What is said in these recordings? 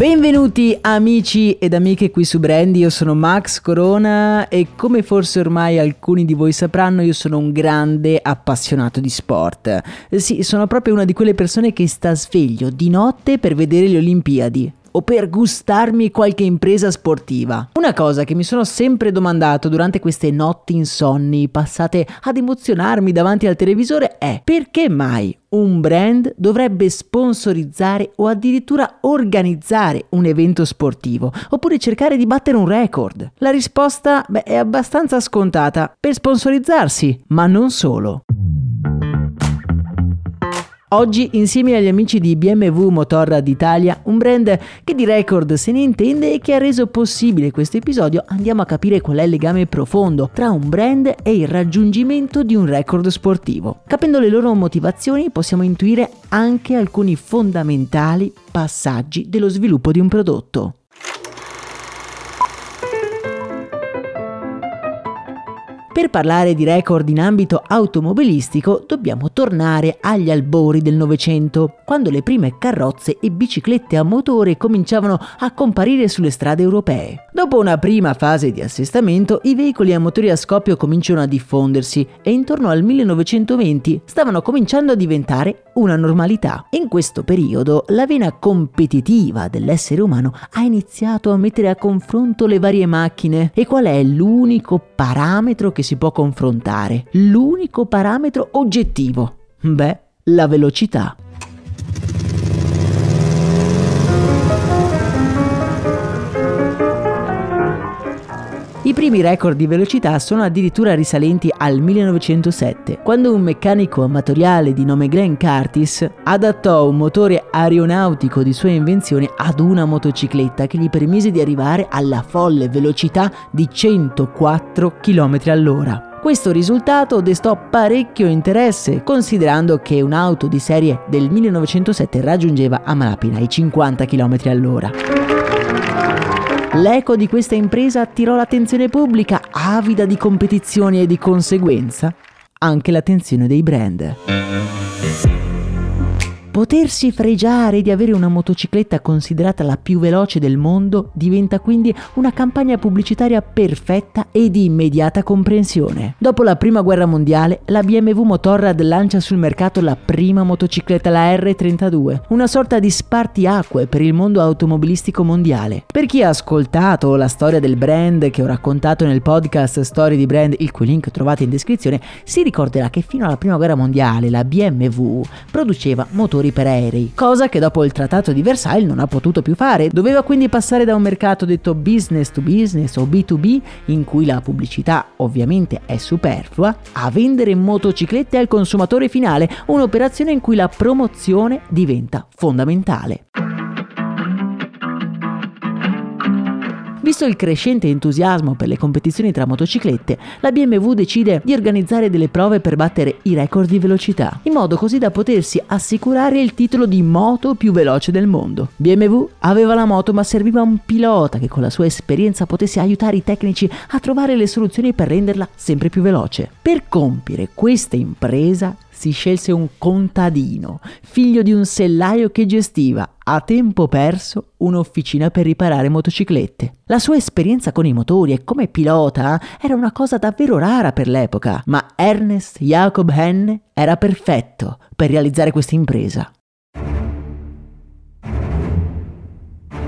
Benvenuti amici ed amiche qui su Brandy, io sono Max Corona e come forse ormai alcuni di voi sapranno io sono un grande appassionato di sport. Sì, sono proprio una di quelle persone che sta sveglio di notte per vedere le Olimpiadi o per gustarmi qualche impresa sportiva. Una cosa che mi sono sempre domandato durante queste notti insonni passate ad emozionarmi davanti al televisore è perché mai un brand dovrebbe sponsorizzare o addirittura organizzare un evento sportivo oppure cercare di battere un record? La risposta beh, è abbastanza scontata per sponsorizzarsi, ma non solo. Oggi, insieme agli amici di BMW Motorrad Italia, un brand che di record se ne intende e che ha reso possibile questo episodio, andiamo a capire qual è il legame profondo tra un brand e il raggiungimento di un record sportivo. Capendo le loro motivazioni possiamo intuire anche alcuni fondamentali passaggi dello sviluppo di un prodotto. Per parlare di record in ambito automobilistico dobbiamo tornare agli albori del Novecento, quando le prime carrozze e biciclette a motore cominciavano a comparire sulle strade europee. Dopo una prima fase di assestamento, i veicoli a motori a scoppio cominciano a diffondersi e intorno al 1920 stavano cominciando a diventare una normalità. In questo periodo la vena competitiva dell'essere umano ha iniziato a mettere a confronto le varie macchine e qual è l'unico parametro che si può confrontare, l'unico parametro oggettivo. Beh, la velocità. I primi record di velocità sono addirittura risalenti al 1907, quando un meccanico amatoriale di nome Glenn Curtis adattò un motore aeronautico di sua invenzione ad una motocicletta che gli permise di arrivare alla folle velocità di 104 km all'ora. Questo risultato destò parecchio interesse, considerando che un'auto di serie del 1907 raggiungeva a malapena i 50 km all'ora. L'eco di questa impresa attirò l'attenzione pubblica, avida di competizioni e di conseguenza anche l'attenzione dei brand. Potersi fregiare di avere una motocicletta considerata la più veloce del mondo diventa quindi una campagna pubblicitaria perfetta e di immediata comprensione. Dopo la prima guerra mondiale, la BMW Motorrad lancia sul mercato la prima motocicletta, la R32, una sorta di spartiacque per il mondo automobilistico mondiale. Per chi ha ascoltato la storia del brand che ho raccontato nel podcast Storie di Brand, il cui link trovate in descrizione, si ricorderà che fino alla prima guerra mondiale la BMW produceva motori per aerei, cosa che dopo il trattato di Versailles non ha potuto più fare. Doveva quindi passare da un mercato detto business to business o B2B, in cui la pubblicità ovviamente è superflua, a vendere motociclette al consumatore finale, un'operazione in cui la promozione diventa fondamentale. Visto il crescente entusiasmo per le competizioni tra motociclette, la BMW decide di organizzare delle prove per battere i record di velocità, in modo così da potersi assicurare il titolo di moto più veloce del mondo. BMW aveva la moto ma serviva un pilota che con la sua esperienza potesse aiutare i tecnici a trovare le soluzioni per renderla sempre più veloce. Per compiere questa impresa si scelse un contadino, figlio di un sellaio che gestiva a tempo perso un'officina per riparare motociclette. La sua esperienza con i motori e come pilota era una cosa davvero rara per l'epoca, ma Ernest Jacob Henne era perfetto per realizzare questa impresa.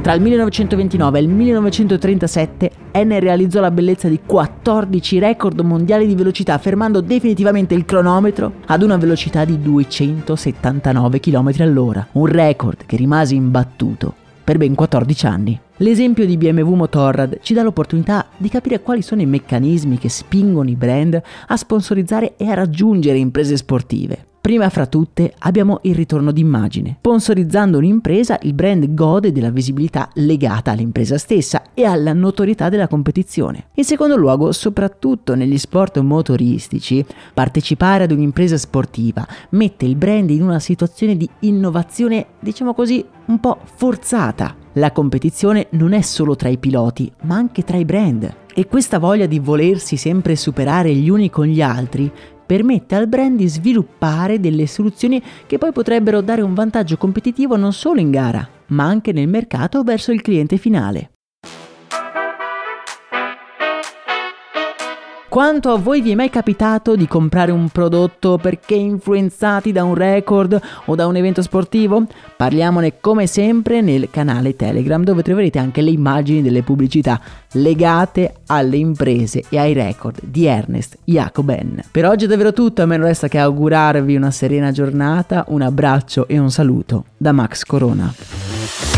Tra il 1929 e il 1937 N realizzò la bellezza di 14 record mondiali di velocità, fermando definitivamente il cronometro ad una velocità di 279 km all'ora, un record che rimase imbattuto per ben 14 anni. L'esempio di BMW Motorrad ci dà l'opportunità di capire quali sono i meccanismi che spingono i brand a sponsorizzare e a raggiungere imprese sportive. Prima fra tutte abbiamo il ritorno d'immagine. Sponsorizzando un'impresa, il brand gode della visibilità legata all'impresa stessa e alla notorietà della competizione. In secondo luogo, soprattutto negli sport motoristici, partecipare ad un'impresa sportiva mette il brand in una situazione di innovazione, diciamo così, un po' forzata. La competizione non è solo tra i piloti, ma anche tra i brand. E questa voglia di volersi sempre superare gli uni con gli altri permette al brand di sviluppare delle soluzioni che poi potrebbero dare un vantaggio competitivo non solo in gara, ma anche nel mercato verso il cliente finale. Quanto a voi vi è mai capitato di comprare un prodotto perché influenzati da un record o da un evento sportivo? Parliamone come sempre nel canale Telegram dove troverete anche le immagini delle pubblicità legate alle imprese e ai record di Ernest Jacoben. Per oggi è davvero tutto, a me non resta che augurarvi una serena giornata, un abbraccio e un saluto da Max Corona.